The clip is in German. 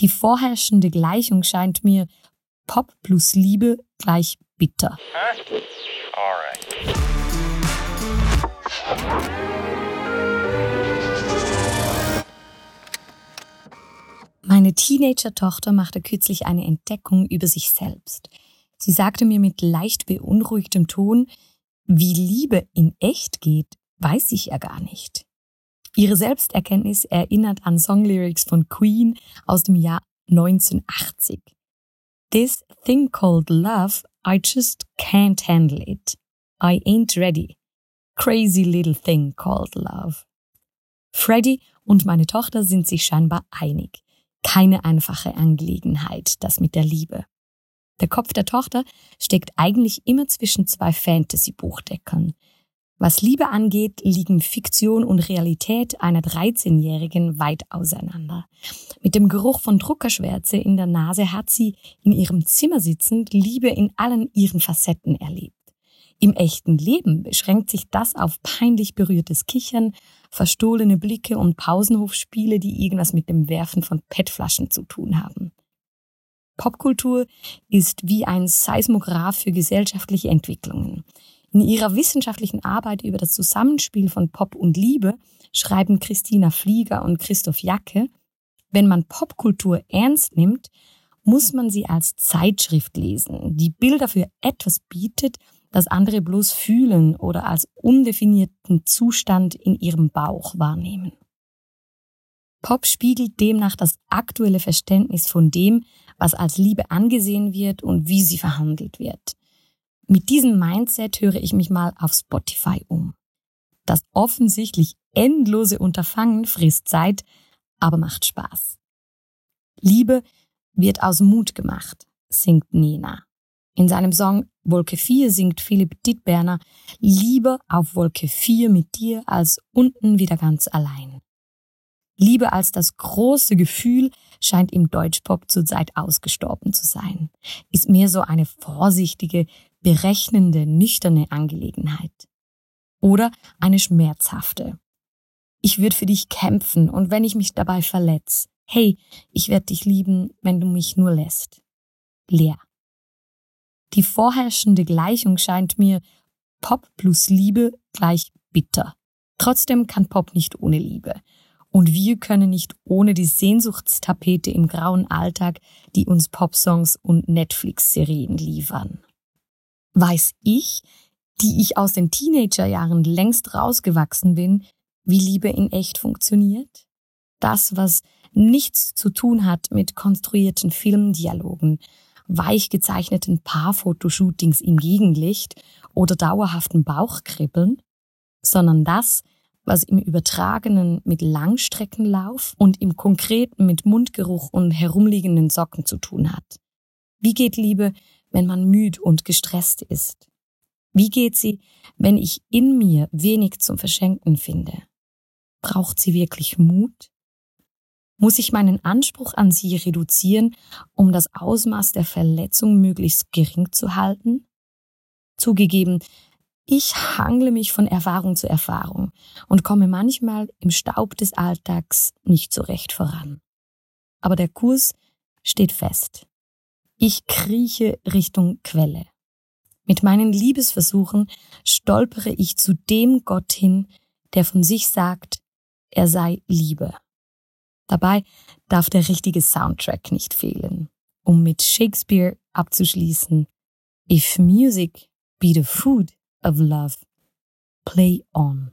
Die vorherrschende Gleichung scheint mir Pop plus Liebe gleich bitter. Meine Teenager-Tochter machte kürzlich eine Entdeckung über sich selbst. Sie sagte mir mit leicht beunruhigtem Ton, wie Liebe in echt geht, weiß ich ja gar nicht. Ihre Selbsterkenntnis erinnert an Songlyrics von Queen aus dem Jahr 1980. This thing called love, I just can't handle it. I ain't ready. Crazy little thing called love. Freddy und meine Tochter sind sich scheinbar einig. Keine einfache Angelegenheit, das mit der Liebe. Der Kopf der Tochter steckt eigentlich immer zwischen zwei Fantasy-Buchdeckern. Was Liebe angeht, liegen Fiktion und Realität einer 13-Jährigen weit auseinander. Mit dem Geruch von Druckerschwärze in der Nase hat sie in ihrem Zimmer sitzend Liebe in allen ihren Facetten erlebt. Im echten Leben beschränkt sich das auf peinlich berührtes Kichern, verstohlene Blicke und Pausenhofspiele, die irgendwas mit dem Werfen von PET-Flaschen zu tun haben. Popkultur ist wie ein Seismograph für gesellschaftliche Entwicklungen. In ihrer wissenschaftlichen Arbeit über das Zusammenspiel von Pop und Liebe schreiben Christina Flieger und Christoph Jacke, wenn man Popkultur ernst nimmt, muss man sie als Zeitschrift lesen, die Bilder für etwas bietet, das andere bloß fühlen oder als undefinierten Zustand in ihrem Bauch wahrnehmen. Pop spiegelt demnach das aktuelle Verständnis von dem, was als Liebe angesehen wird und wie sie verhandelt wird. Mit diesem Mindset höre ich mich mal auf Spotify um. Das offensichtlich endlose Unterfangen frisst Zeit, aber macht Spaß. Liebe wird aus Mut gemacht, singt Nena. In seinem Song Wolke 4 singt Philipp Dittberner lieber auf Wolke 4 mit dir als unten wieder ganz allein. Liebe als das große Gefühl scheint im Deutschpop zurzeit ausgestorben zu sein, ist mehr so eine vorsichtige, berechnende, nüchterne Angelegenheit. Oder eine schmerzhafte. Ich würde für dich kämpfen und wenn ich mich dabei verletz, hey, ich werde dich lieben, wenn du mich nur lässt. Leer. Die vorherrschende Gleichung scheint mir Pop plus Liebe gleich bitter. Trotzdem kann Pop nicht ohne Liebe. Und wir können nicht ohne die Sehnsuchtstapete im grauen Alltag, die uns Popsongs und Netflix-Serien liefern. Weiß ich, die ich aus den Teenagerjahren längst rausgewachsen bin, wie Liebe in echt funktioniert? Das, was nichts zu tun hat mit konstruierten Filmdialogen, weich gezeichneten Paarfotoshootings im Gegenlicht oder dauerhaften Bauchkribbeln, sondern das, was im Übertragenen mit Langstreckenlauf und im Konkreten mit Mundgeruch und herumliegenden Socken zu tun hat. Wie geht Liebe, wenn man müd und gestresst ist? Wie geht sie, wenn ich in mir wenig zum Verschenken finde? Braucht sie wirklich Mut? Muss ich meinen Anspruch an sie reduzieren, um das Ausmaß der Verletzung möglichst gering zu halten? Zugegeben, ich hangle mich von Erfahrung zu Erfahrung und komme manchmal im Staub des Alltags nicht so recht voran. Aber der Kurs steht fest. Ich krieche Richtung Quelle. Mit meinen Liebesversuchen stolpere ich zu dem Gott hin, der von sich sagt, er sei Liebe. Dabei darf der richtige Soundtrack nicht fehlen, um mit Shakespeare abzuschließen. If music be the food, of love. Play on.